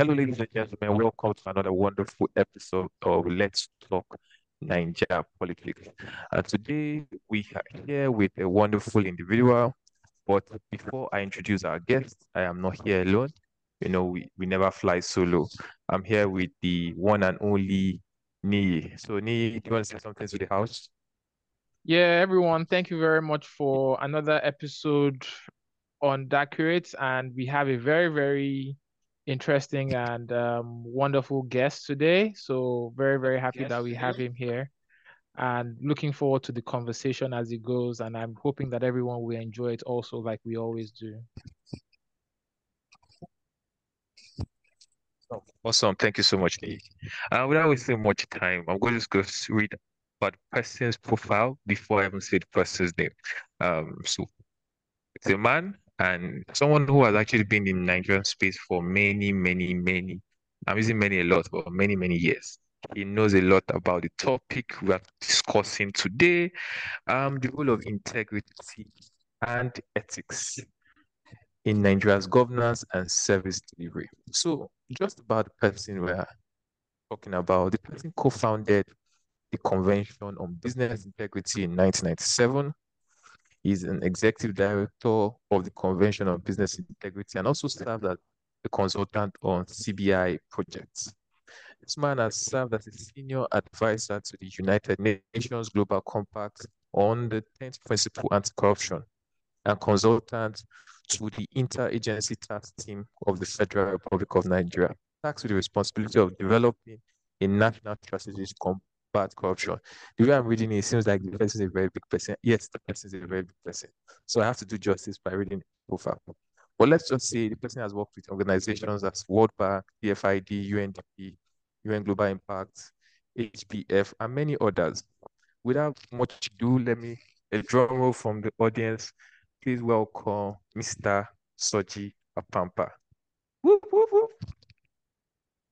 Hello, ladies and gentlemen. Welcome to another wonderful episode of Let's Talk Naija Politics. Uh, today we are here with a wonderful individual. But before I introduce our guest, I am not here alone. You know, we, we never fly solo. I'm here with the one and only Nii. So, Nii, do you want to say something to the house? Yeah, everyone, thank you very much for another episode on Accurate. And we have a very, very interesting and um, wonderful guest today. So very, very happy that we have him here and looking forward to the conversation as it goes. And I'm hoping that everyone will enjoy it also like we always do. Awesome. Thank you so much, Nick. Uh, without wasting much time, I'm going to just go read about the person's profile before I even say the person's name. Um, so it's a man and someone who has actually been in Nigerian space for many, many, many, I'm using many a lot, but many, many years. He knows a lot about the topic we are discussing today, um, the role of integrity and ethics in Nigeria's governance and service delivery. So, just about the person we're talking about, the person co-founded the Convention on Business Integrity in 1997 He's an executive director of the Convention on Business Integrity and also served as a consultant on CBI projects. This man has served as a senior advisor to the United Nations Global Compact on the 10th principle anti-corruption and consultant to the interagency task team of the Federal Republic of Nigeria, tasked with the responsibility of developing a national strategy to bad corruption. The way I'm reading it, it seems like the person is a very big person. Yes, the person is a very big person. So I have to do justice by reading it profile. But let's just say the person has worked with organizations as World Bank, DFID, UNDP, UN Global Compact, HBF, and many others. Without much ado, let me a drum roll from the audience. Please welcome Mr. Soji Apampa. Whoop, whoop, whoop.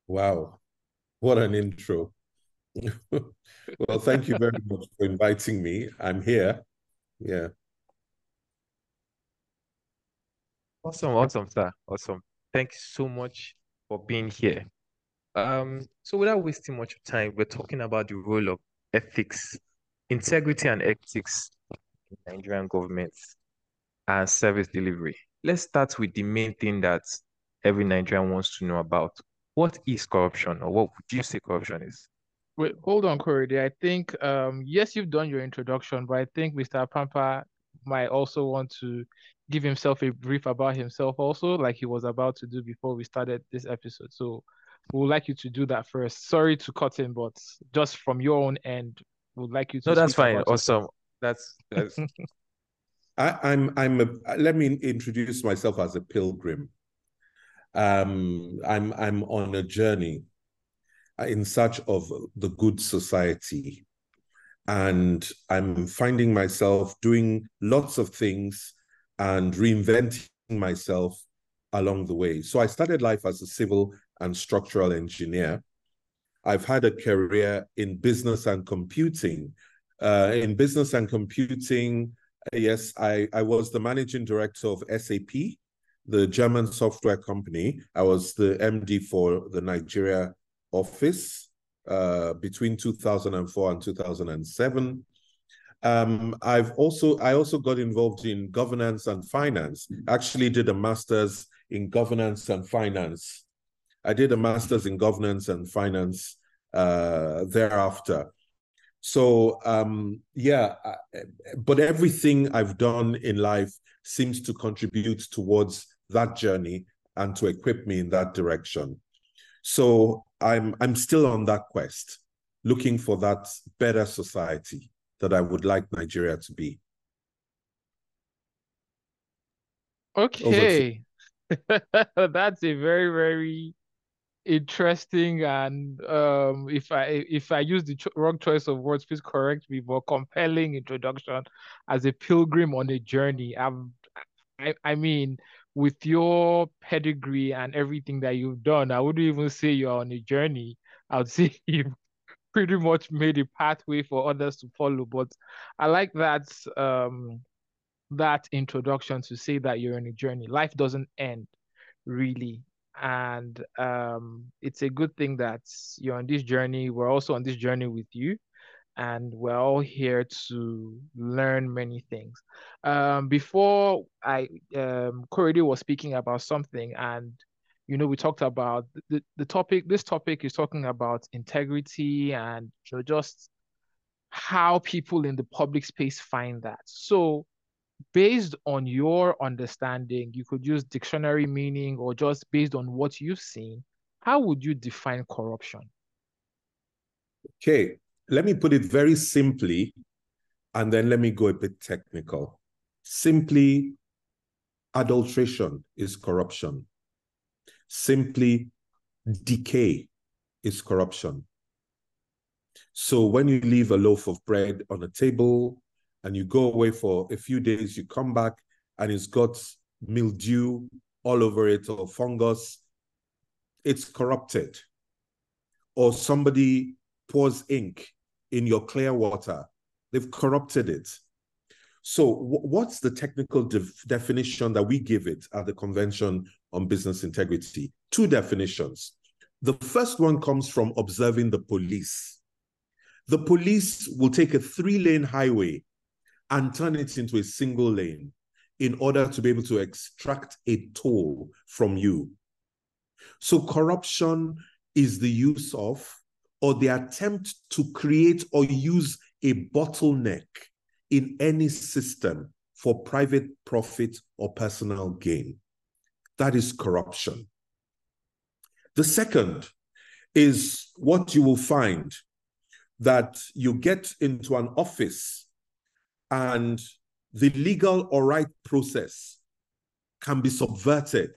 Wow, what an intro. well, thank you very much for inviting me. I'm here. Yeah. Awesome, awesome, sir. Awesome. Thank you so much for being here. Um, so without wasting much time, we're talking about the role of ethics, integrity and ethics in Nigerian government and service delivery. Let's start with the main thing that every Nigerian wants to know about. What is corruption or what would you say corruption is? Wait, hold on, Corey. I think um yes, you've done your introduction, but I think Mr. Pampa might also want to give himself a brief about himself also, like he was about to do before we started this episode. So we would like you to do that first. Sorry to cut in, but just from your own end, we would like you to No, that's fine. Awesome. That's that's I, I'm I'm a, let me introduce myself as a pilgrim. Um I'm I'm on a journey in search of the good society. And I'm finding myself doing lots of things and reinventing myself along the way. So I started life as a civil and structural engineer. I've had a career in business and computing. Uh, in business and computing, yes, I, I was the managing director of SAP, the German software company. I was the MD for the Nigeria office uh, between 2004 and 2007. Um, I've also I also got involved in governance and finance. Actually, did a master's in governance and finance. I did a master's in governance and finance uh, thereafter. So um, yeah, but everything I've done in life seems to contribute towards that journey and to equip me in that direction. So I'm I'm still on that quest, looking for that better society that I would like Nigeria to be. Okay. That's a very, very interesting and um if I if I use the cho wrong choice of words, please correct me, but compelling introduction as a pilgrim on a journey. I'm, I, I mean with your pedigree and everything that you've done, I wouldn't even say you're on a journey. I would say you've pretty much made a pathway for others to follow. But I like that um that introduction to say that you're on a journey. Life doesn't end really. and um, it's a good thing that you're on this journey. We're also on this journey with you, and we're all here to learn many things. Um, before I, um, Korede was speaking about something, and you know, we talked about the, the topic. This topic is talking about integrity and just how people in the public space find that. So based on your understanding, you could use dictionary meaning or just based on what you've seen, how would you define corruption? Okay, let me put it very simply, and then let me go a bit technical. Simply, adulteration is corruption. Simply, decay is corruption. So when you leave a loaf of bread on a table and you go away for a few days, you come back and it's got mildew all over it or fungus, it's corrupted. Or somebody pours ink in your clear water, they've corrupted it. So, what's the technical de definition that we give it at the Convention on Business Integrity? Two definitions. The first one comes from observing the police. The police will take a three lane highway and turn it into a single lane in order to be able to extract a toll from you. So corruption is the use of or the attempt to create or use a bottleneck in any system for private profit or personal gain. That is corruption. The second is what you will find that you get into an office and the legal or right process can be subverted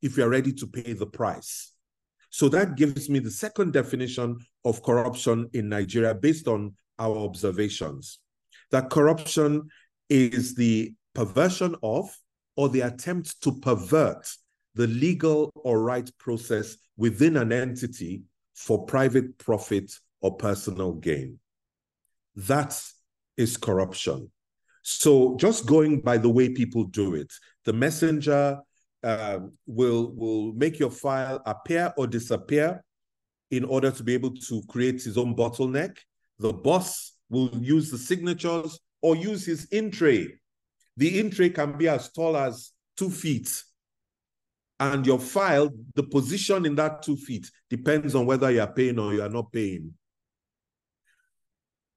if you're ready to pay the price. So that gives me the second definition of corruption in Nigeria based on our observations. That corruption is the perversion of or the attempt to pervert the legal or right process within an entity for private profit or personal gain. That is corruption. So just going by the way people do it, the messenger uh, will will make your file appear or disappear in order to be able to create his own bottleneck. The boss will use the signatures or use his in tray. The in tray can be as tall as two feet. And your file, the position in that two feet depends on whether you're paying or you are not paying.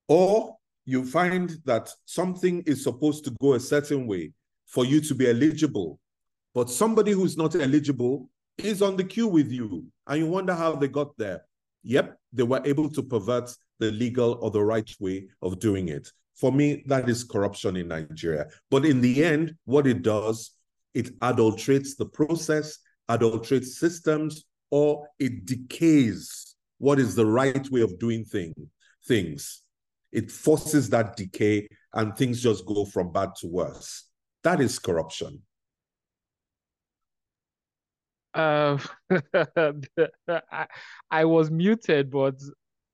Or you find that something is supposed to go a certain way for you to be eligible, but somebody who's not eligible is on the queue with you, and you wonder how they got there. Yep, they were able to pervert the legal or the right way of doing it. For me, that is corruption in Nigeria. But in the end, what it does, it adulterates the process, adulterates systems, or it decays what is the right way of doing thing, things it forces that decay and things just go from bad to worse. That is corruption. Uh, I, I was muted, but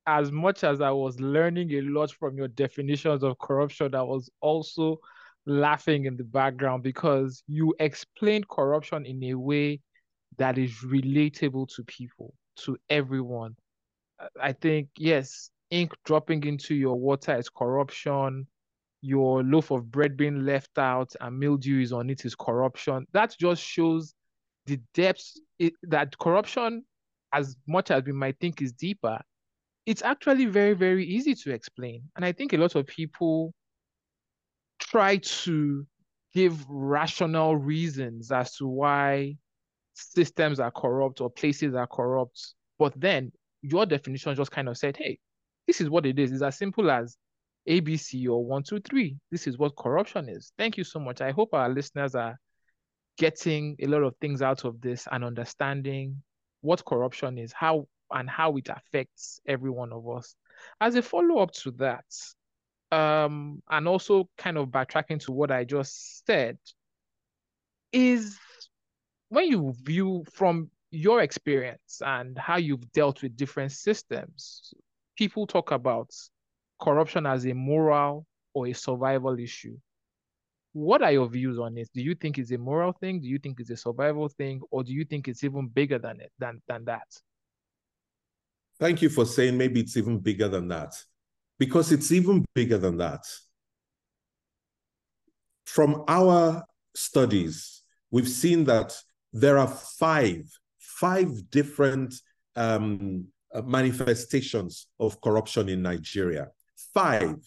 as much as I was learning a lot from your definitions of corruption, I was also laughing in the background because you explained corruption in a way that is relatable to people, to everyone. I think, yes, ink dropping into your water is corruption. Your loaf of bread being left out and mildew is on it is corruption. That just shows the depths it, that corruption, as much as we might think is deeper, it's actually very, very easy to explain. And I think a lot of people try to give rational reasons as to why systems are corrupt or places are corrupt. But then your definition just kind of said, hey, this is what it is. It's as simple as ABC or one, two, three. This is what corruption is. Thank you so much. I hope our listeners are getting a lot of things out of this and understanding what corruption is, how and how it affects every one of us. As a follow-up to that, um, and also kind of backtracking to what I just said, is when you view from your experience and how you've dealt with different systems, people talk about corruption as a moral or a survival issue. What are your views on this? Do you think it's a moral thing? Do you think it's a survival thing? Or do you think it's even bigger than it than than that? Thank you for saying maybe it's even bigger than that. Because it's even bigger than that. From our studies, we've seen that there are five, five different um, uh, manifestations of corruption in Nigeria. Five.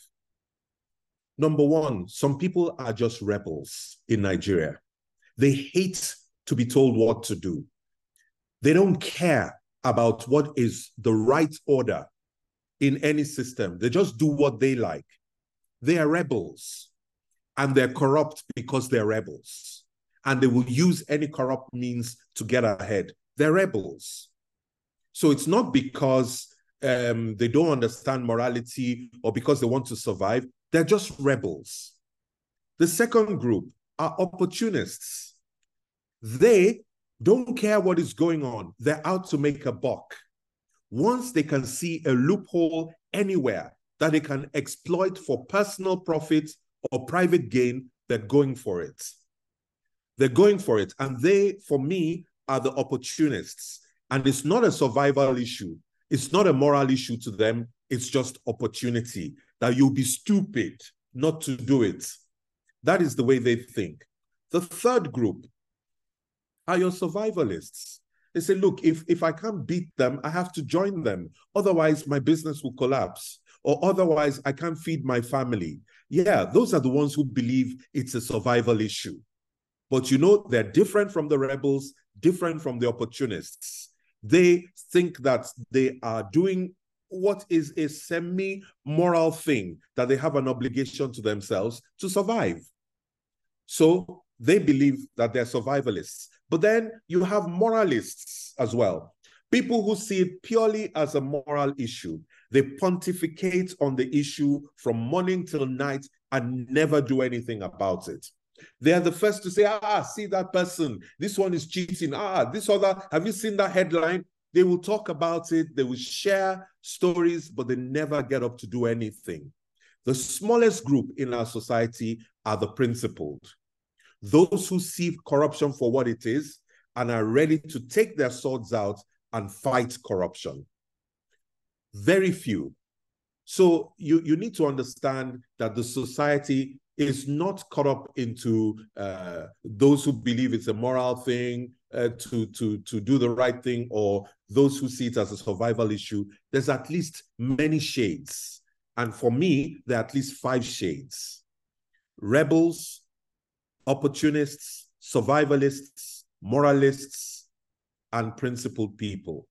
Number one, some people are just rebels in Nigeria. They hate to be told what to do. They don't care about what is the right order in any system. They just do what they like. They are rebels and they're corrupt because they're rebels. And they will use any corrupt means to get ahead. They're rebels. So it's not because um, they don't understand morality or because they want to survive. They're just rebels. The second group are opportunists. They don't care what is going on. They're out to make a buck. Once they can see a loophole anywhere that they can exploit for personal profit or private gain, they're going for it. They're going for it. And they, for me, are the opportunists. And it's not a survival issue. It's not a moral issue to them. It's just opportunity that you'll be stupid not to do it. That is the way they think. The third group are your survivalists. They say, look, if, if I can't beat them, I have to join them. Otherwise, my business will collapse. Or otherwise, I can't feed my family. Yeah, those are the ones who believe it's a survival issue. But you know, they're different from the rebels, different from the opportunists. They think that they are doing what is a semi moral thing, that they have an obligation to themselves to survive. So they believe that they're survivalists. But then you have moralists as well. People who see it purely as a moral issue. They pontificate on the issue from morning till night and never do anything about it. They are the first to say, ah, see that person. This one is cheating. Ah, this other, have you seen that headline? They will talk about it, they will share stories, but they never get up to do anything. The smallest group in our society are the principled. Those who see corruption for what it is and are ready to take their swords out and fight corruption. Very few. So you, you need to understand that the society is not caught up into uh, those who believe it's a moral thing uh, to, to, to do the right thing or those who see it as a survival issue. There's at least many shades. And for me, there are at least five shades. Rebels, opportunists, survivalists, moralists, and principled people.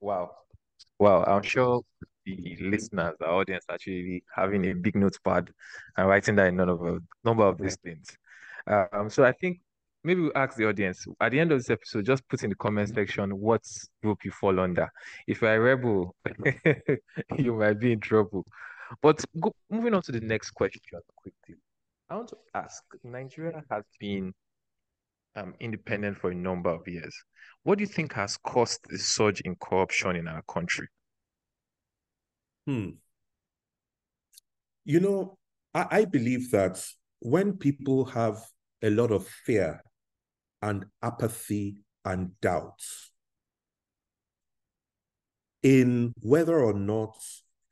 Wow. Wow. I'm sure the listeners, the audience, actually having a big notepad and writing down a number of, number of these things. Um, so I think maybe we'll ask the audience at the end of this episode, just put in the comment section what group you fall under. If you're a rebel, you might be in trouble. But go, moving on to the next question quickly. I want to ask Nigeria has been um, independent for a number of years. What do you think has caused the surge in corruption in our country? Hmm. You know, I, I believe that when people have a lot of fear and apathy and doubt in whether or not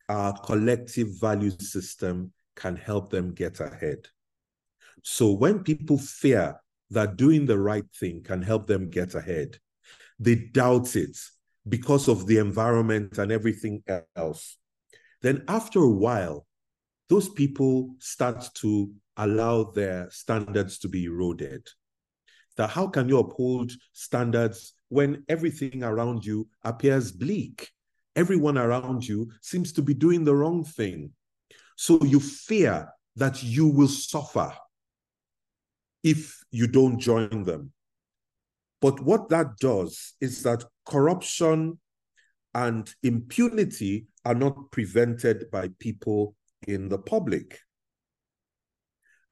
our collective value system can help them get ahead. So when people fear that doing the right thing can help them get ahead, they doubt it because of the environment and everything else. Then after a while, those people start to allow their standards to be eroded. That how can you uphold standards when everything around you appears bleak? Everyone around you seems to be doing the wrong thing. So you fear that you will suffer if you don't join them. But what that does is that corruption and impunity are not prevented by people in the public.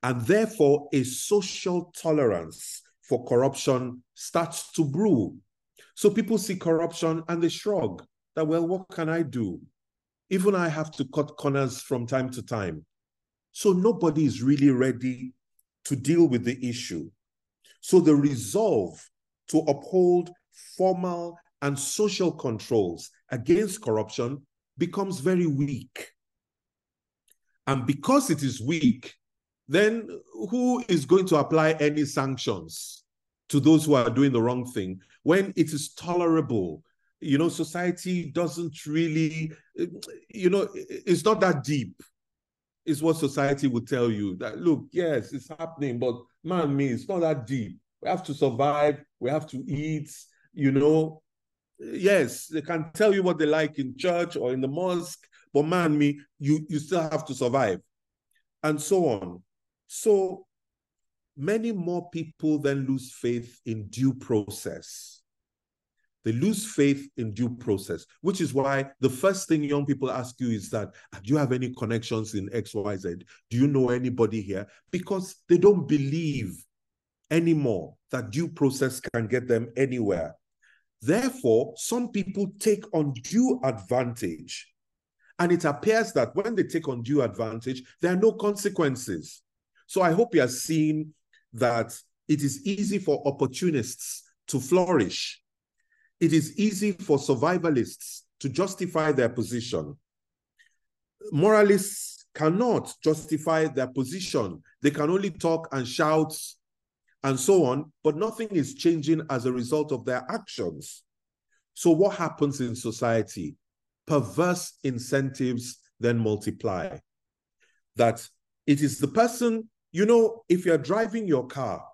And therefore, a social tolerance for corruption starts to brew. So people see corruption and they shrug that, well, what can I do? Even I have to cut corners from time to time. So nobody is really ready to deal with the issue. So the resolve to uphold formal and social controls against corruption becomes very weak. And because it is weak, then who is going to apply any sanctions to those who are doing the wrong thing when it is tolerable? You know, society doesn't really, eh, you know, it's not that deep. Is what society would tell you that look, yes, it's happening, but man, me, it's not that deep. We have to survive, we have to eat, you know. Yes, they can tell you what they like in church or in the mosque, but man, me, you, you still have to survive. And so on. So many more people then lose faith in due process. They lose faith in due process, which is why the first thing young people ask you is that, ah, do you have any connections in XYZ? Do you know anybody here? Because they don't believe anymore that due process can get them anywhere. Therefore, some people take undue advantage. And it appears that when they take undue advantage, there are no consequences. So I hope you are seeing that it is easy for opportunists to flourish. It is easy for survivalists to justify their position. Moralists cannot justify their position. They can only talk and shout and so on, but nothing is changing as a result of their actions. So, what happens in society? Perverse incentives then multiply. That it is the person you know, if you're driving your car,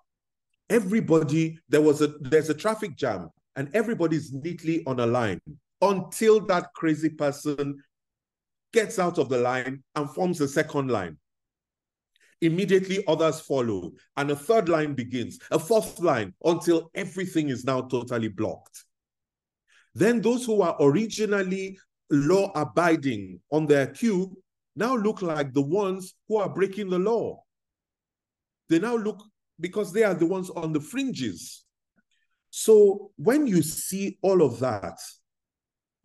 everybody there was a there's a traffic jam and everybody's neatly on a line until that crazy person gets out of the line and forms a second line. Immediately others follow, and a third line begins, a fourth line, until everything is now totally blocked. Then those who are originally law abiding on their queue now look like the ones who are breaking the law. They now look because they are the ones on the fringes. So when you see all of that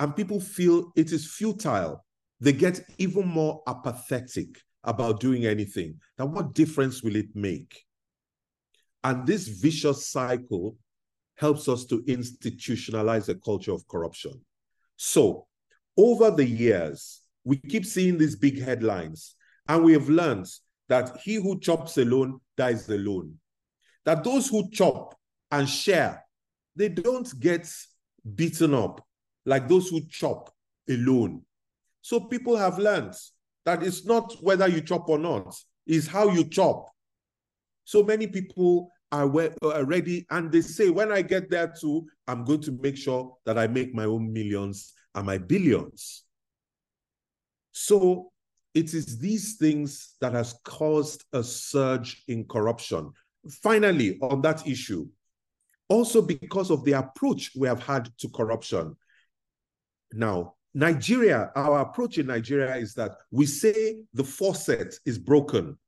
and people feel it is futile, they get even more apathetic about doing anything. Now, what difference will it make? And this vicious cycle helps us to institutionalize a culture of corruption. So, over the years, we keep seeing these big headlines, and we have learned that he who chops alone dies alone. That those who chop and share, they don't get beaten up like those who chop alone. So people have learned that it's not whether you chop or not, it's how you chop. So many people are ready and they say, when I get there too, I'm going to make sure that I make my own millions and my billions. So it is these things that has caused a surge in corruption. Finally, on that issue, also because of the approach we have had to corruption. Now, Nigeria, our approach in Nigeria is that we say the faucet is broken,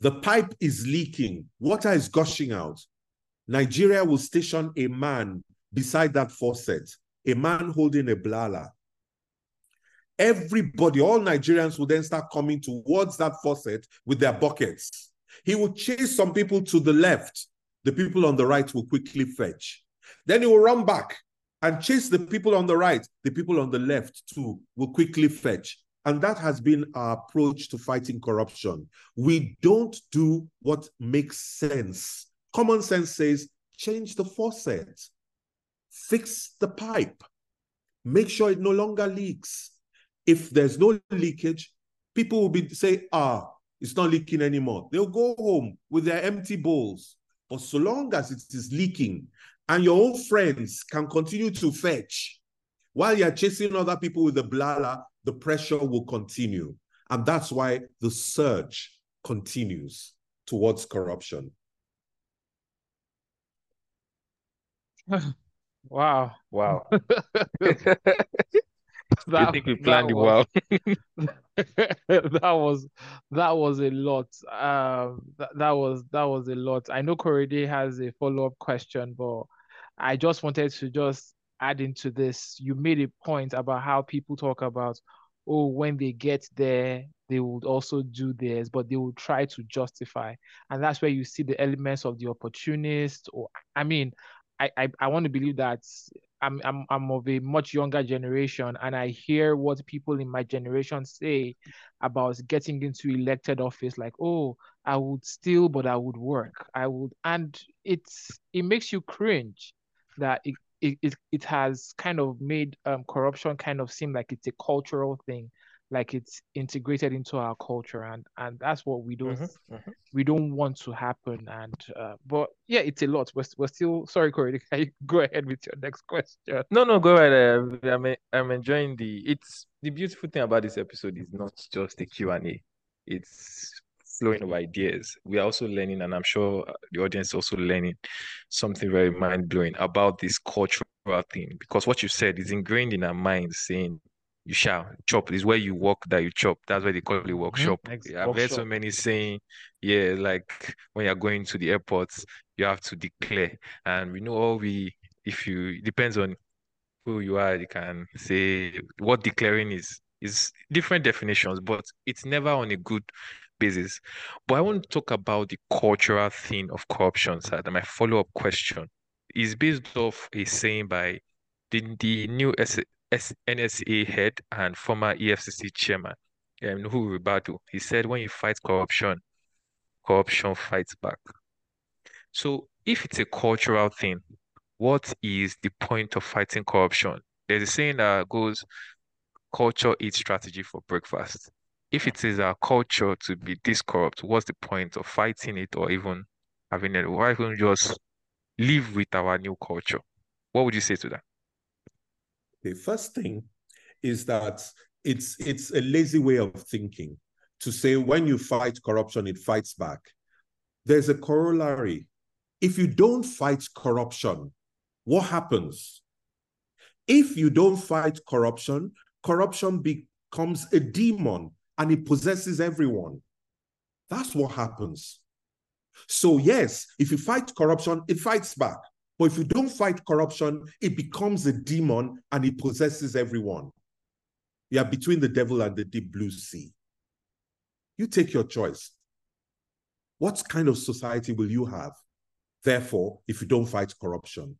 the pipe is leaking, water is gushing out. Nigeria will station a man beside that faucet, a man holding a blala, everybody, all Nigerians will then start coming towards that faucet with their buckets. He will chase some people to the left. The people on the right will quickly fetch. Then he will run back and chase the people on the right. The people on the left too will quickly fetch. And that has been our approach to fighting corruption. We don't do what makes sense. Common sense says change the faucet, fix the pipe, make sure it no longer leaks, if there's no leakage, people will be say, ah, it's not leaking anymore. They'll go home with their empty bowls. But so long as it is leaking and your own friends can continue to fetch while you're chasing other people with the blala, the pressure will continue. And that's why the surge continues towards corruption. wow. Wow. that, you think we planned it was, well? that was that was a lot. Um, that, that was that was a lot. I know Korede has a follow up question, but I just wanted to just add into this. You made a point about how people talk about oh, when they get there, they would also do theirs, but they will try to justify. And that's where you see the elements of the opportunist. Or I mean, I I, I want to believe that I'm I'm I'm of a much younger generation, and I hear what people in my generation say about getting into elected office, like, oh, I would steal, but I would work. I would, and it's it makes you cringe that it it it, it has kind of made um, corruption kind of seem like it's a cultural thing like it's integrated into our culture and and that's what we don't mm-hmm, mm-hmm. we don't want to happen and uh, but yeah it's a lot. We're, we're still sorry corey can you go ahead with your next question? No no go ahead uh, i'm i'm enjoying the it's the beautiful thing about this episode is not just a. Q&a it's flowing of ideas. We are also learning and i'm sure the audience is also learning something very mind-blowing about this cultural thing because what you said is ingrained in our minds saying you shall chop is where you walk that you chop. That's why they call it workshop. Mm-hmm. I've heard so many saying, yeah, like when you're going to the airports, you have to declare. And we know all we if you depends on who you are, you can say what declaring is is different definitions, but it's never on a good basis. But I want to talk about the cultural thing of corruption side. And my follow-up question is based off a saying by the, the new NSA head and former EFCC chairman, um, Nuhu Ribadu. He said, when you fight corruption, corruption fights back. So if it's a cultural thing, what is the point of fighting corruption? There's a saying that goes, culture eats strategy for breakfast. If it is our culture to be this corrupt, what's the point of fighting it or even having it? Why don't we just live with our new culture? What would you say to that? The first thing is that it's it's a lazy way of thinking to say when you fight corruption, it fights back. There's a corollary. If you don't fight corruption, what happens? If you don't fight corruption, corruption becomes a demon and it possesses everyone. That's what happens. So, yes, if you fight corruption, it fights back. But if you don't fight corruption, it becomes a demon and it possesses everyone. You are between the devil and the deep blue sea. You take your choice. What kind of society will you have, therefore, if you don't fight corruption?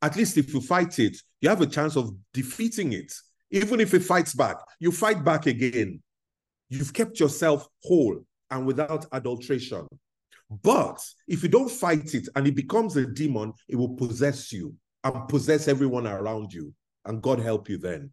At least if you fight it, you have a chance of defeating it. Even if it fights back, you fight back again. You've kept yourself whole and without adulteration. But if you don't fight it and it becomes a demon, it will possess you and possess everyone around you. And God help you then.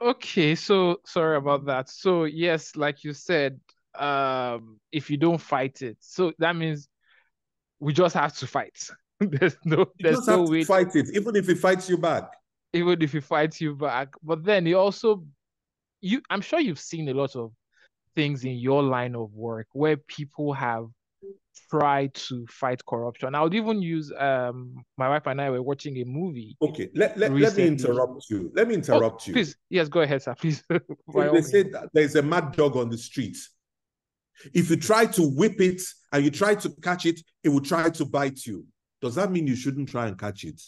Okay, so sorry about that. So yes, like you said, um, if you don't fight it, so that means we just have to fight. there's no, there's no way to fight it, even if it fights you back even if he fights you back. But then he also, you, I'm sure you've seen a lot of things in your line of work where people have tried to fight corruption. I would even use um my wife and I were watching a movie. Okay, let, let, let me interrupt you. Let me oh, interrupt oh, you. Please, yes, go ahead, sir. Please. they say there's a mad dog on the street. If you try to whip it and you try to catch it, it will try to bite you. Does that mean you shouldn't try and catch it?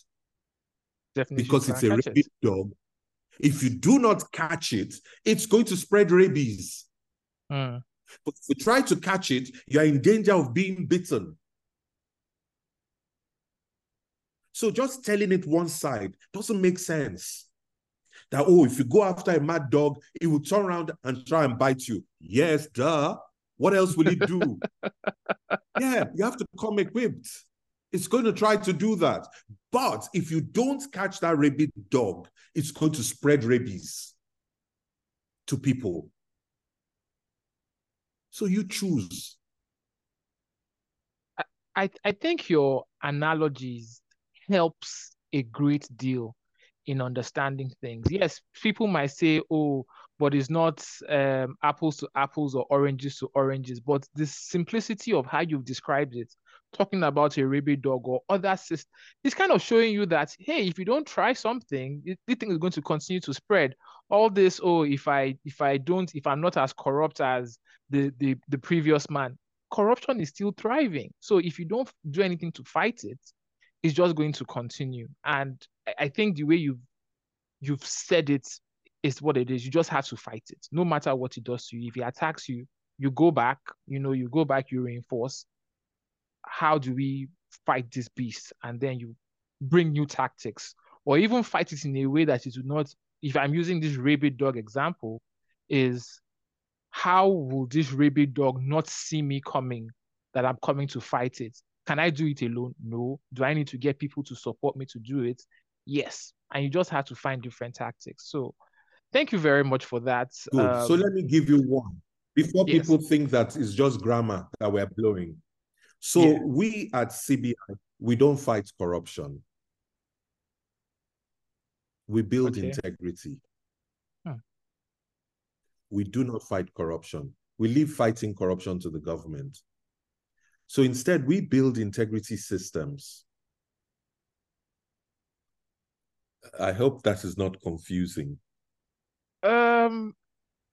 Definitely because it's a rabid it. dog. If you do not catch it, it's going to spread rabies. Mm. But if you try to catch it, you are in danger of being bitten. So just telling it one side doesn't make sense. That, oh, if you go after a mad dog, it will turn around and try and bite you. Yes, duh. What else will it do? yeah, you have to come equipped. It's going to try to do that. But if you don't catch that rabid dog, it's going to spread rabies to people. So you choose. I, I think your analogies helps a great deal in understanding things. Yes, people might say, oh, but it's not um, apples to apples or oranges to oranges. But the simplicity of how you've described it talking about a rabid dog or other systems, it's kind of showing you that hey, if you don't try something, this thing is going to continue to spread. All this, oh, if I if I don't, if I'm not as corrupt as the the, the previous man, corruption is still thriving. So if you don't do anything to fight it, it's just going to continue. And I think the way you've you've said it is what it is. You just have to fight it, no matter what it does to you. If he attacks you, you go back. You know, you go back. You reinforce. How do we fight this beast? And then you bring new tactics, or even fight it in a way that it will not. If I'm using this rabid dog example, is how will this rabid dog not see me coming that I'm coming to fight it? Can I do it alone? No. Do I need to get people to support me to do it? Yes. And you just have to find different tactics. So thank you very much for that. Good. Um, so let me give you one before yes. people think that it's just grammar that we're blowing. So yeah. we at CBI, we don't fight corruption. We build okay. integrity. We do not fight corruption. We leave fighting corruption to the government. So instead, we build integrity systems. I hope that is not confusing. Um,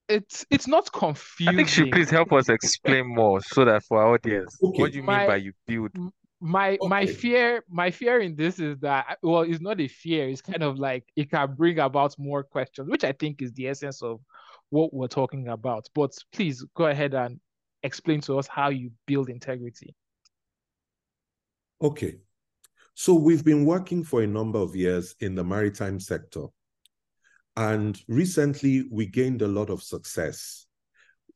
it's it's not confusing. I think she please help us explain more so that for our audience, okay. what do you my, mean by you build? My okay. my fear my fear in this is that well, it's not a fear. It's kind of like it can bring about more questions, which I think is the essence of what we're talking about. But please go ahead and explain to us how you build integrity. Okay. So we've been working for a number of years in the maritime sector. And recently we gained a lot of success.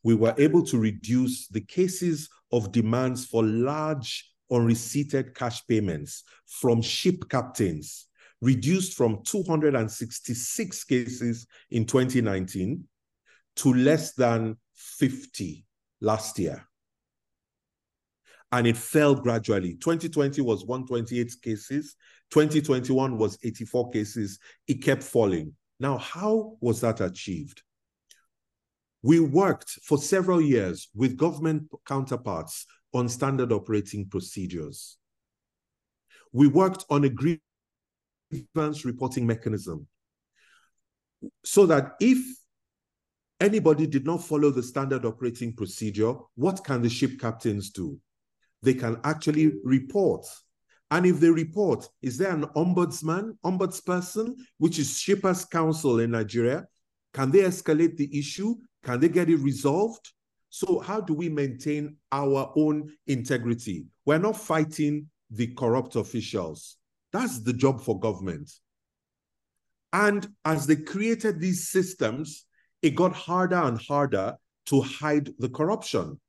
We were able to reduce the cases of demands for large unreceipted cash payments from ship captains, reduced from 266 cases in 2019 to less than 50 last year. And it fell gradually. 2020 was 128 cases. 2021 was 84 cases. It kept falling. Now, how was that achieved? We worked for several years with government counterparts on standard operating procedures. We worked on a grievance reporting mechanism so that if anybody did not follow the standard operating procedure, what can the ship captains do? They can actually report. And if they report, is there an ombudsman, ombudsperson, which is Shippers Council in Nigeria? Can they escalate the issue? Can they get it resolved? So, how do we maintain our own integrity? We're not fighting the corrupt officials. That's the job for government. And as they created these systems, it got harder and harder to hide the corruption.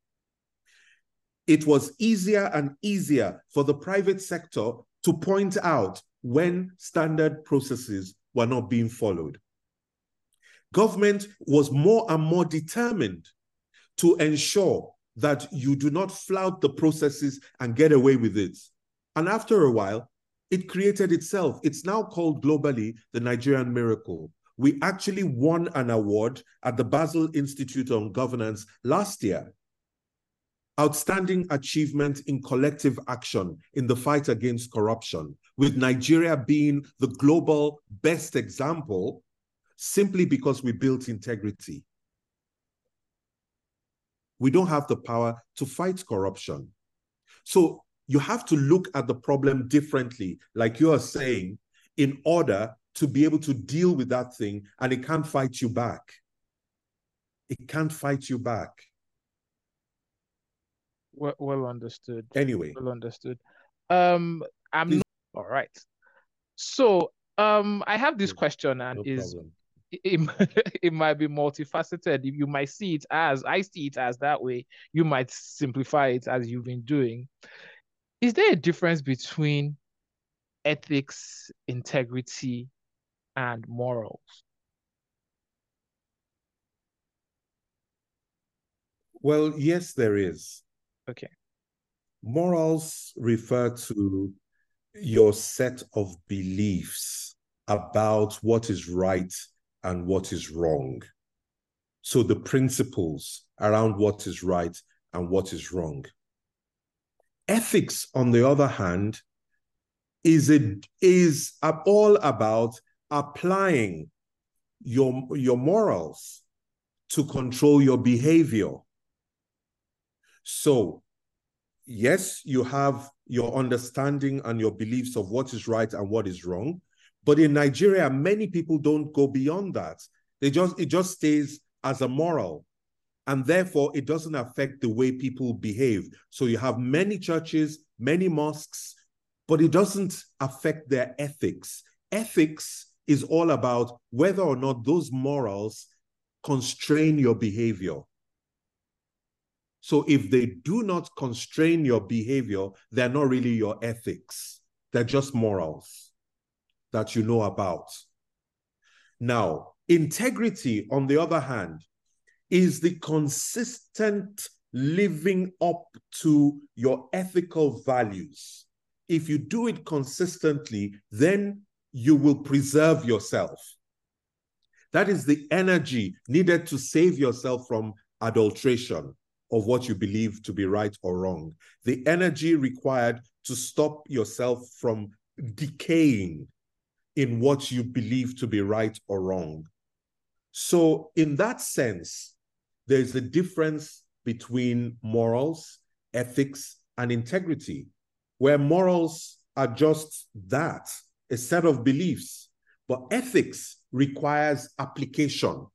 It was easier and easier for the private sector to point out when standard processes were not being followed. Government was more and more determined to ensure that you do not flout the processes and get away with it. And after a while, it created itself. It's now called globally the Nigerian miracle we actually won an award at the Basel Institute on Governance last year. Outstanding achievement in collective action in the fight against corruption, with Nigeria being the global best example simply because we built integrity. We don't have the power to fight corruption. So you have to look at the problem differently, like you are saying, in order to be able to deal with that thing and it can't fight you back. It can't fight you back. Well, well understood. Anyway. Well understood. Um, I'm not, all right. So, um, I have this question and no is it, it might be multifaceted. You might see it as I see it as that way. You might simplify it as you've been doing. Is there a difference between ethics, integrity, and morals? Well, yes, there is. Okay. Morals refer to your set of beliefs about what is right and what is wrong. So the principles around what is right and what is wrong. Ethics, on the other hand, is it is all about applying your, your morals to control your behavior. So yes, you have your understanding and your beliefs of what is right and what is wrong. But in Nigeria, many people don't go beyond that. They just it just stays as a moral. And therefore, it doesn't affect the way people behave. So you have many churches, many mosques, but it doesn't affect their ethics. Ethics is all about whether or not those morals constrain your behavior. So if they do not constrain your behavior, they're not really your ethics. They're just morals that you know about. Now, integrity, on the other hand, is the consistent living up to your ethical values. If you do it consistently, then you will preserve yourself. That is the energy needed to save yourself from adulteration of what you believe to be right or wrong. The energy required to stop yourself from decaying in what you believe to be right or wrong. So, in that sense, there's a difference between morals, ethics, and integrity, where morals are just that a set of beliefs, but ethics requires application.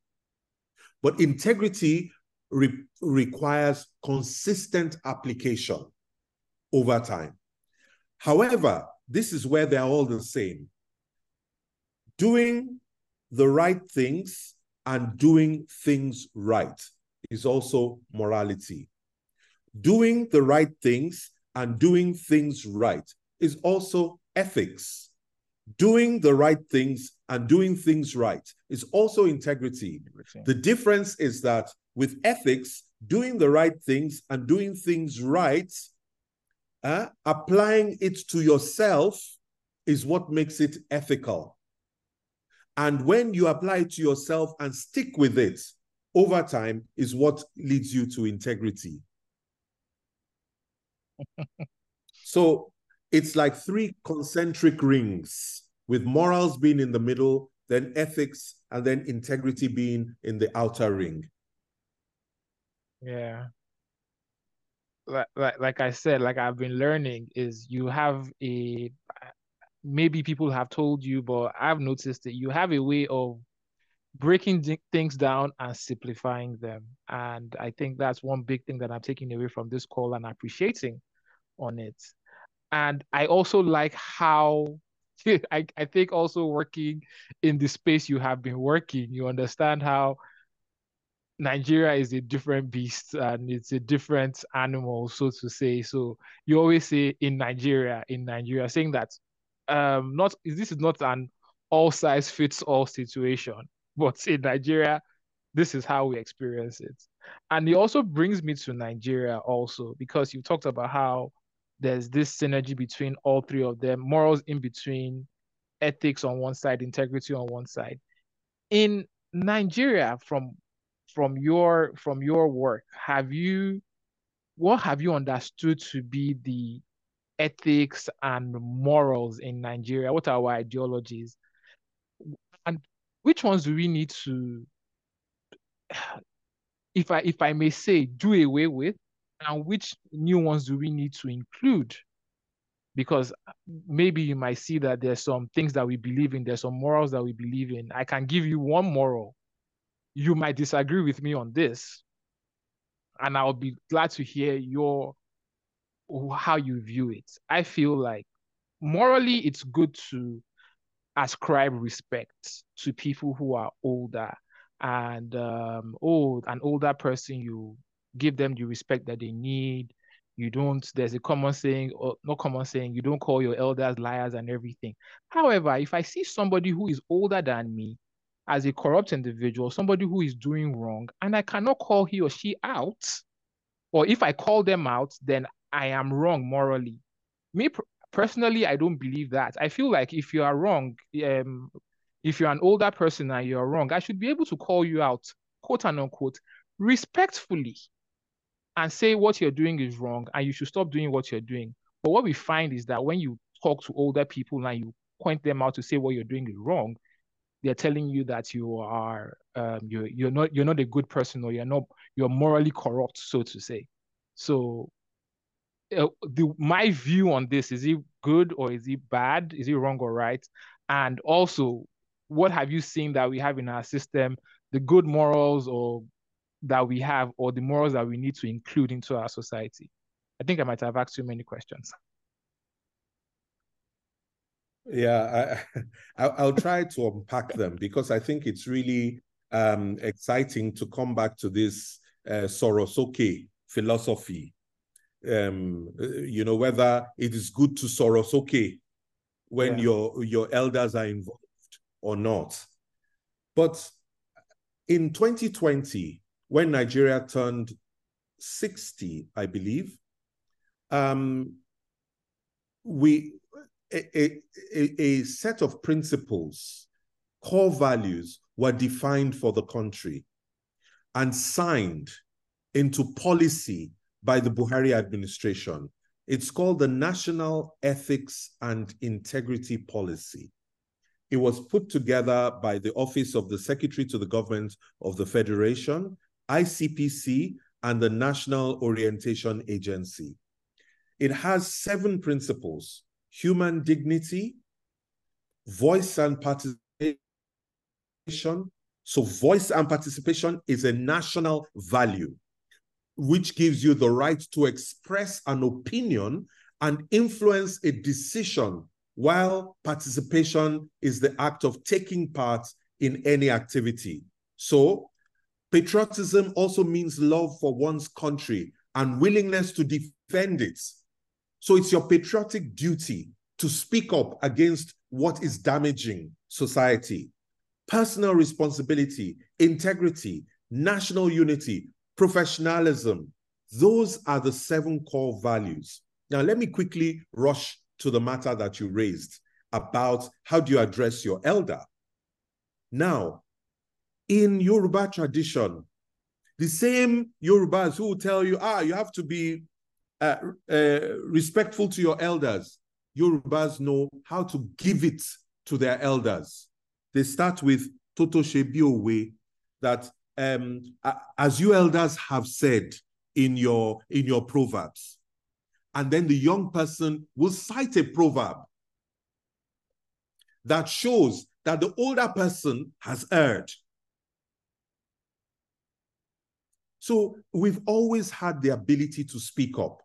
But integrity re requires consistent application over time. However, this is where they're all the same. Doing the right things and doing things right is also morality. Doing the right things and doing things right is also ethics. Doing the right things and doing things right is also integrity. The difference is that with ethics, doing the right things and doing things right, uh, applying it to yourself is what makes it ethical. And when you apply it to yourself and stick with it over time, is what leads you to integrity. so it's like three concentric rings with morals being in the middle, then ethics, and then integrity being in the outer ring. Yeah. Like, like like I said, like I've been learning is you have a maybe people have told you, but I've noticed that you have a way of breaking things down and simplifying them. And I think that's one big thing that I'm taking away from this call and appreciating on it. And I also like how I, I think also working in the space you have been working, you understand how Nigeria is a different beast and it's a different animal, so to say. So you always say in Nigeria, in Nigeria, saying that um not this is not an all size fits all situation, but in Nigeria, this is how we experience it. And it also brings me to Nigeria also because you talked about how there's this synergy between all three of them, morals in between, ethics on one side, integrity on one side. In Nigeria, from from your from your work, have you what have you understood to be the ethics and morals in Nigeria? What are our ideologies? And which ones do we need to if I if I may say do away with and which new ones do we need to include? Because maybe you might see that there's some things that we believe in, there's some morals that we believe in. I can give you one moral. You might disagree with me on this. And I'll be glad to hear your how you view it. I feel like morally it's good to ascribe respect to people who are older and um, old an older person you give them the respect that they need. You don't, there's a common saying, or not common saying, you don't call your elders liars and everything. However, if I see somebody who is older than me as a corrupt individual, somebody who is doing wrong, and I cannot call he or she out, or if I call them out, then I am wrong morally. Me personally, I don't believe that. I feel like if you are wrong, um, if you're an older person and you're wrong, I should be able to call you out, quote and unquote, respectfully and say what you're doing is wrong and you should stop doing what you're doing. But what we find is that when you talk to older people and you point them out to say what you're doing is wrong, they're telling you that you are um, you're you're not you're not a good person or you're not you're morally corrupt, so to say. So uh, the my view on this is it good or is it bad? Is it wrong or right? And also, what have you seen that we have in our system, the good morals or that we have, or the morals that we need to include into our society? I think I might have asked too many questions. Yeah, I, I'll try to unpack them because I think it's really um, exciting to come back to this uh, Sorosoke philosophy. Um, you know, whether it is good to Sorosoke when yeah. your your elders are involved or not. But in 2020, when Nigeria turned 60, I believe, um, we a, a, a set of principles, core values were defined for the country and signed into policy by the Buhari administration. It's called the National Ethics and Integrity Policy. It was put together by the Office of the Secretary to the Government of the Federation, ICPC, and the National Orientation Agency. It has seven principles human dignity, voice and participation. So, voice and participation is a national value which gives you the right to express an opinion and influence a decision, while participation is the act of taking part in any activity. So, patriotism also means love for one's country and willingness to defend it. So, it's your patriotic duty to speak up against what is damaging society. Personal responsibility, integrity, national unity, professionalism. Those are the seven core values. Now, let me quickly rush to the matter that you raised about how do you address your elder. Now, in Yoruba tradition, the same Yorubas who tell you, ah, you have to be uh, uh, respectful to your elders. Yorubas know how to give it to their elders. They start with Toto Shebiowe, that um, as you elders have said in your in your proverbs, and then the young person will cite a proverb that shows that the older person has erred. So we've always had the ability to speak up.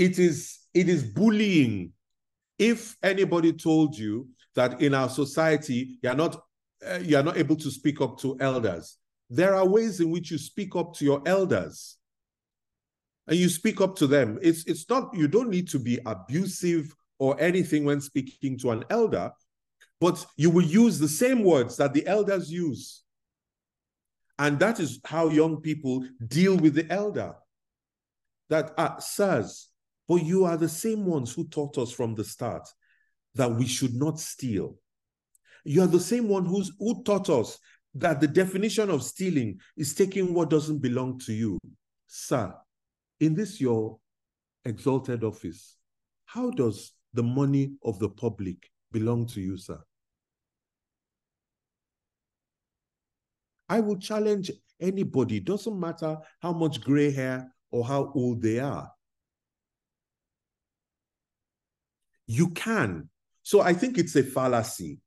It is it is bullying. If anybody told you that in our society you're not uh, you are not able to speak up to elders. There are ways in which you speak up to your elders. And you speak up to them. It's it's not you don't need to be abusive or anything when speaking to an elder, but you will use the same words that the elders use. And that is how young people deal with the elder. That, uh, sirs, but you are the same ones who taught us from the start that we should not steal, you are the same one who's, who taught us that the definition of stealing is taking what doesn't belong to you. Sir, in this your exalted office, how does the money of the public belong to you, sir? I will challenge anybody, doesn't matter how much gray hair or how old they are. You can. So I think it's a fallacy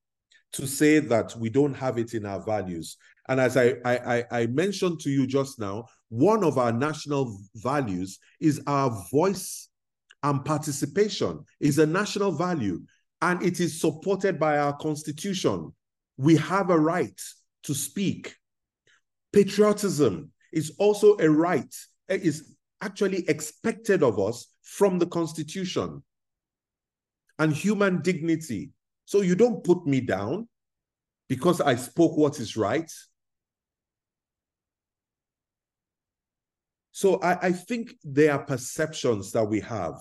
to say that we don't have it in our values. And as I, I, I mentioned to you just now, one of our national values is our voice and participation is a national value and it is supported by our constitution. We have a right to speak. Patriotism is also a right, it is actually expected of us from the constitution. And human dignity so you don't put me down because I spoke what is right. So I, I think there are perceptions that we have,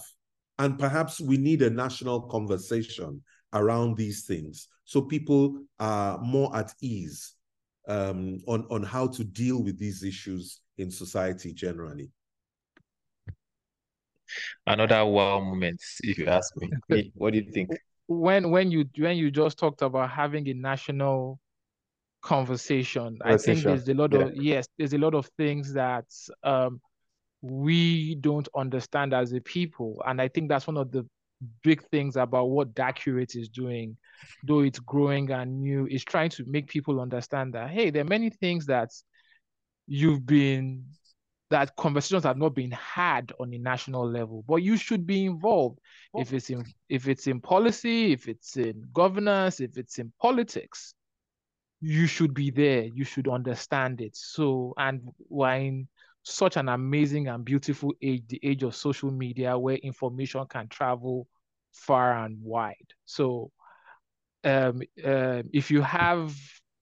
and perhaps we need a national conversation around these things so people are more at ease um, on, on how to deal with these issues in society generally. Another wow moment, if you ask me. what do you think? when when you when you just talked about having a national conversation, I think there's a lot yeah. of yes, there's a lot of things that um we don't understand as a people. And I think that's one of the big things about what Curate is doing, though it's growing and new, is trying to make people understand that, hey, there are many things that you've been that conversations have not been had on a national level but you should be involved. If it's in if it's in policy if it's in governance if it's in politics you should be there. You should understand it. So and we're in such an amazing and beautiful age the age of social media where information can travel far and wide. So um, uh, if you have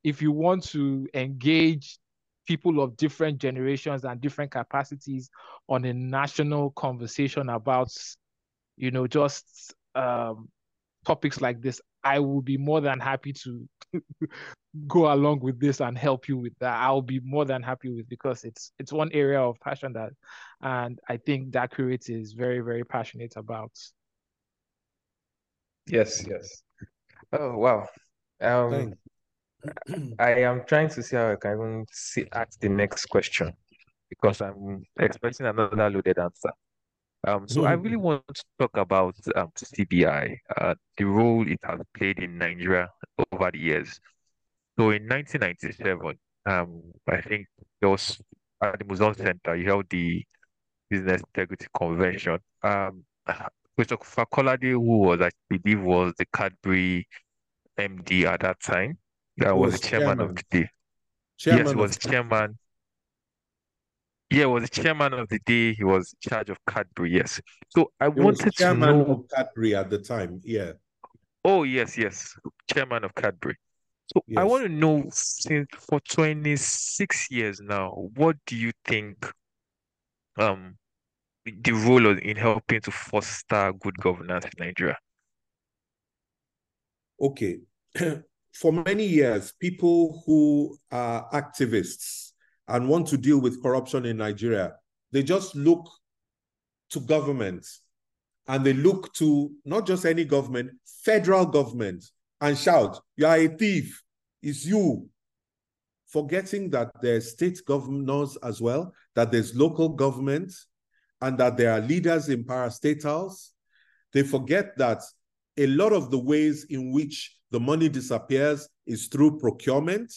if you want to engage people of different generations and different capacities on a national conversation about, you know, just um, topics like this, I will be more than happy to go along with this and help you with that. I'll be more than happy with because it's it's one area of passion that, and I think that Curate is very very passionate about. Yes, yes. Oh wow. Um, I am trying to see how I can even see, ask the next question because I'm expecting another loaded answer. Um, so I really want to talk about um, CBI, uh, the role it has played in Nigeria over the years. So in 1997, um, I think there was at the MUSON Center, you held the Business Integrity Convention. Um, Christopher Kolade, who was, I believe, was the Cadbury MD at that time, that was, was chairman, chairman, of the day. Chairman yes, he was chairman. Yeah, was the chairman of the day. He was in charge of Cadbury. Yes. So I he wanted to know of Cadbury at the time. Yeah. Oh yes, yes, chairman of Cadbury. So yes. I want to know, since for 26 years now, what do you think um the role of, in helping to foster good governance in Nigeria? Okay. for many years, people who are activists and want to deal with corruption in Nigeria, they just look to government and they look to not just any government, federal government, and shout, You are a thief. It's you. Forgetting that there's state governors as well, that there's local government, and that there are leaders in parastatals. They forget that a lot of the ways in which the money disappears is through procurement,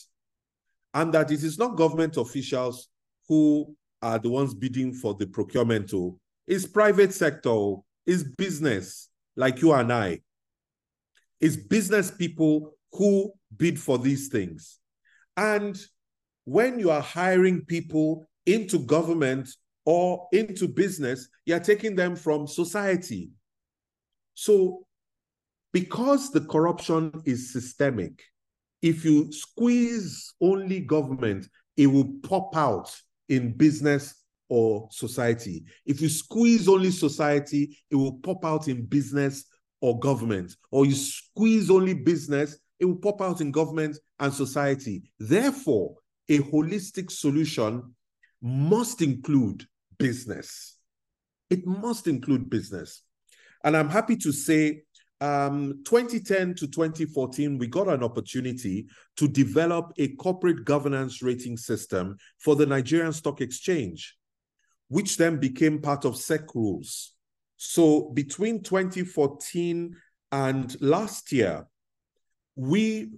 and that it is not government officials who are the ones bidding for the procurement. Oh. It's private sector, oh. it's business like you and I. It's business people who bid for these things. And when you are hiring people into government or into business, you're taking them from society. So because the corruption is systemic, if you squeeze only government, it will pop out in business or society. If you squeeze only society, it will pop out in business or government. Or you squeeze only business, it will pop out in government and society. Therefore, a holistic solution must include business. It must include business. And I'm happy to say um, 2010 to 2014, we got an opportunity to develop a corporate governance rating system for the Nigerian Stock Exchange, which then became part of SEC rules. So between 2014 and last year, we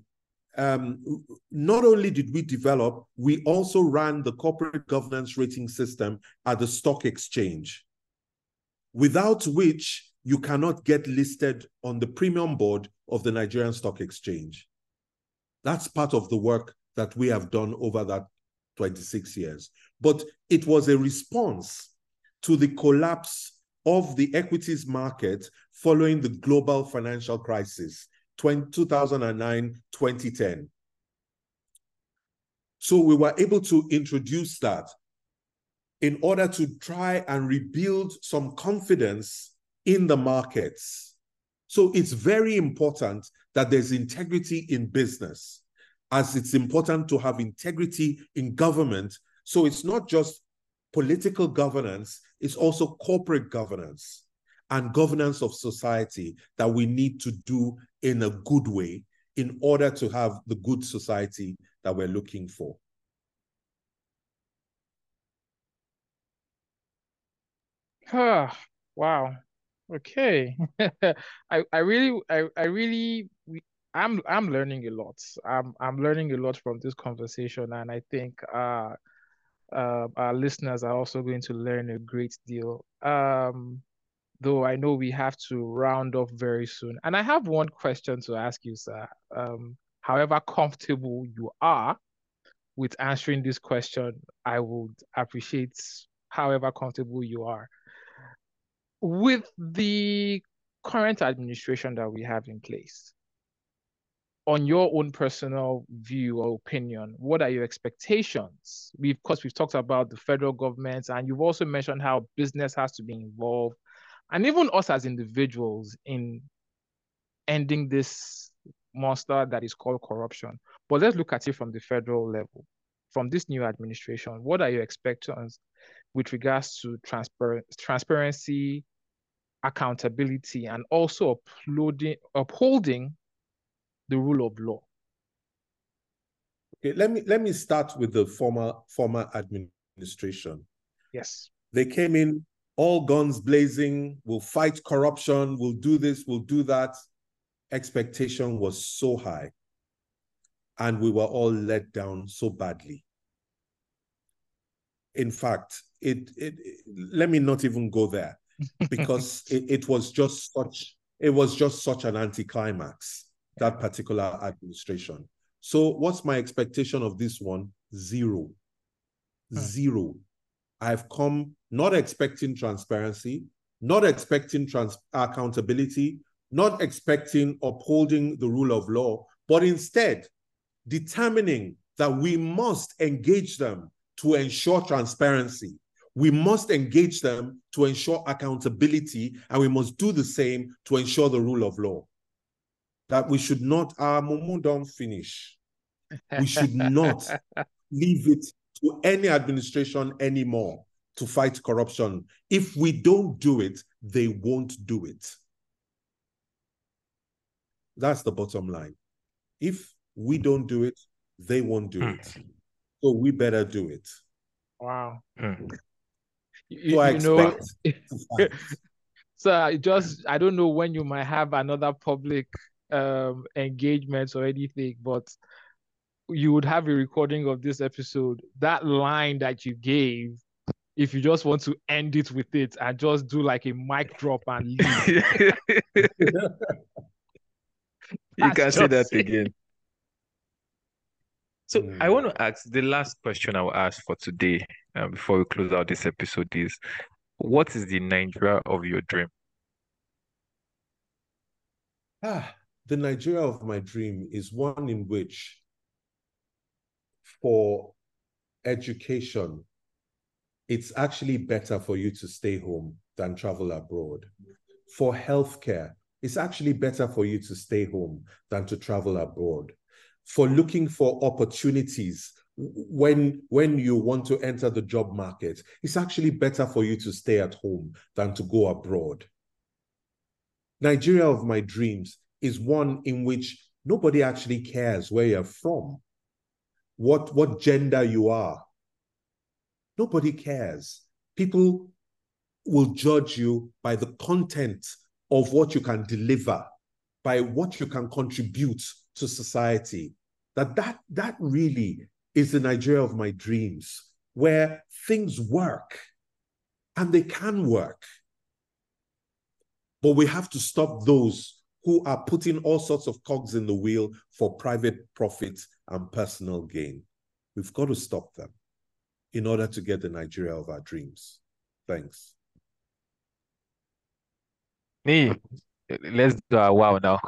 um, not only did we develop, we also ran the corporate governance rating system at the stock exchange, without which you cannot get listed on the premium board of the Nigerian Stock Exchange. That's part of the work that we have done over that 26 years. But it was a response to the collapse of the equities market following the global financial crisis, 2009 2010. So we were able to introduce that in order to try and rebuild some confidence in the markets. So it's very important that there's integrity in business, as it's important to have integrity in government. So it's not just political governance, it's also corporate governance and governance of society that we need to do in a good way in order to have the good society that we're looking for. wow. Okay. I I really I I really I'm I'm learning a lot. I'm I'm learning a lot from this conversation, and I think uh, uh, our listeners are also going to learn a great deal. Um, though I know we have to round off very soon, and I have one question to ask you, sir. Um, however comfortable you are with answering this question, I would appreciate however comfortable you are with the current administration that we have in place on your own personal view or opinion, what are your expectations? We, of course, we've talked about the federal government, and you've also mentioned how business has to be involved, and even us as individuals in ending this monster that is called corruption. But let's look at it from the federal level, from this new administration. What are your expectations with regards to transparent transparency, accountability, and also uploading, upholding the rule of law? Okay, let me let me start with the former former administration. Yes. They came in all guns blazing, we'll fight corruption, we'll do this, we'll do that. Expectation was so high. And we were all let down so badly. In fact, it, it, it let me not even go there because it, it was just such it was just such an anticlimax that particular administration. So what's my expectation of this one? Zero. Hmm. Zero. I've come not expecting transparency, not expecting trans- accountability, not expecting upholding the rule of law, but instead determining that we must engage them to ensure transparency. We must engage them to ensure accountability, and we must do the same to ensure the rule of law that we should not, our mumu don't finish. We should not leave it to any administration anymore to fight corruption. If we don't do it, they won't do it. That's the bottom line. If we don't do it, they won't do hmm. it. So we better do it. Wow. Hmm. You, so I you know, so I just I don't know when you might have another public um engagements or anything, but you would have a recording of this episode. That line that you gave, if you just want to end it with it and just do like a mic drop and leave. you can say that it. again. So mm. I want to ask the last question I will ask for today uh, before we close out this episode is what is the Nigeria of your dream? Ah, the Nigeria of my dream is one in which, for education, it's actually better for you to stay home than travel abroad. For healthcare, it's actually better for you to stay home than to travel abroad. For looking for opportunities when when you want to enter the job market, it's actually better for you to stay at home than to go abroad. Nigeria of my dreams is one in which nobody actually cares where you're from, what, what gender you are. Nobody cares. People will judge you by the content of what you can deliver, by what you can contribute to society. That that that really is the Nigeria of my dreams, where things work and they can work. But we have to stop those who are putting all sorts of cogs in the wheel for private profit and personal gain. We've got to stop them in order to get the Nigeria of our dreams. Thanks. Me, let's do a wow now.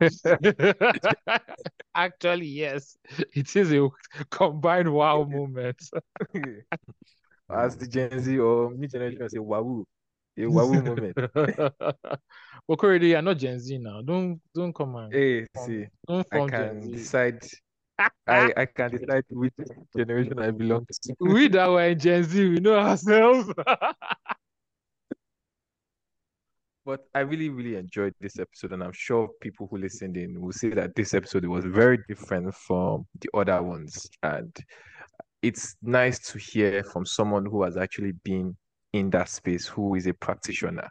Actually, yes, it is a combined wow moment. As the Gen Z or mid generation say wow a wahoo moment. Okorede, you're not Gen Z now. Don't don't come on. Hey, see, don't I can decide. I, I can decide which generation I belong to. We that were in Gen Z, we know ourselves. But I really, really enjoyed this episode, and I'm sure people who listened in will say that this episode was very different from the other ones. And it's nice to hear from someone who has actually been in that space who is a practitioner.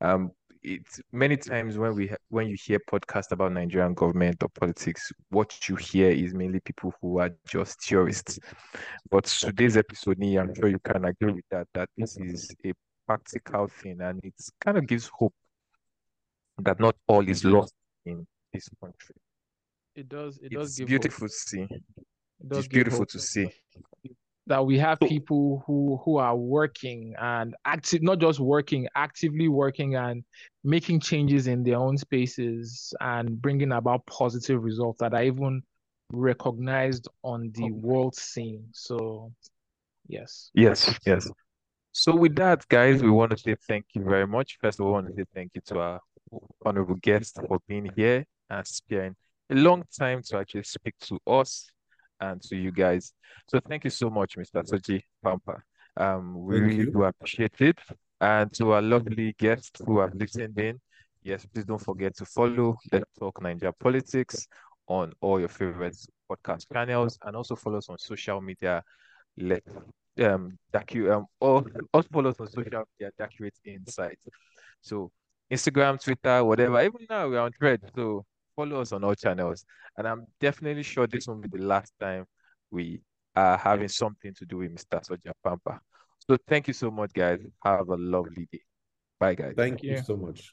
Um, it's many times when we when you hear podcasts about Nigerian government or politics, what you hear is mainly people who are just theorists. But today's episode, I'm sure you can agree with that, that this is a practical thing and it kind of gives hope that not all is lost in this country. It does. It does. it's does. beautiful to see. It it's beautiful hope. to see that we have people who who are working and active, not just working, actively working and making changes in their own spaces and bringing about positive results that are even recognized on the world scene. So, yes. Yes. Yes. So with that, guys, we want to say thank you very much. First of all, I want to say thank you to our honorable guest for being here and sparing a long time to actually speak to us and to you guys. So thank you so much, Mr. Soji Apampa. Um, we thank really you. do appreciate it. And to our lovely guests who have listened in, yes, please don't forget to follow Let's Talk Nigeria Politics on all your favorite podcast channels and also follow us on social media. Let um docu um or also follow us on social media, accurate insight. So Instagram, Twitter, whatever. Even now we're on Thread. So follow us on all channels. And I'm definitely sure this won't be the last time we are having something to do with Mr. Soji Apampa. So thank you so much, guys. Have a lovely day. Bye, guys. Thank you so much.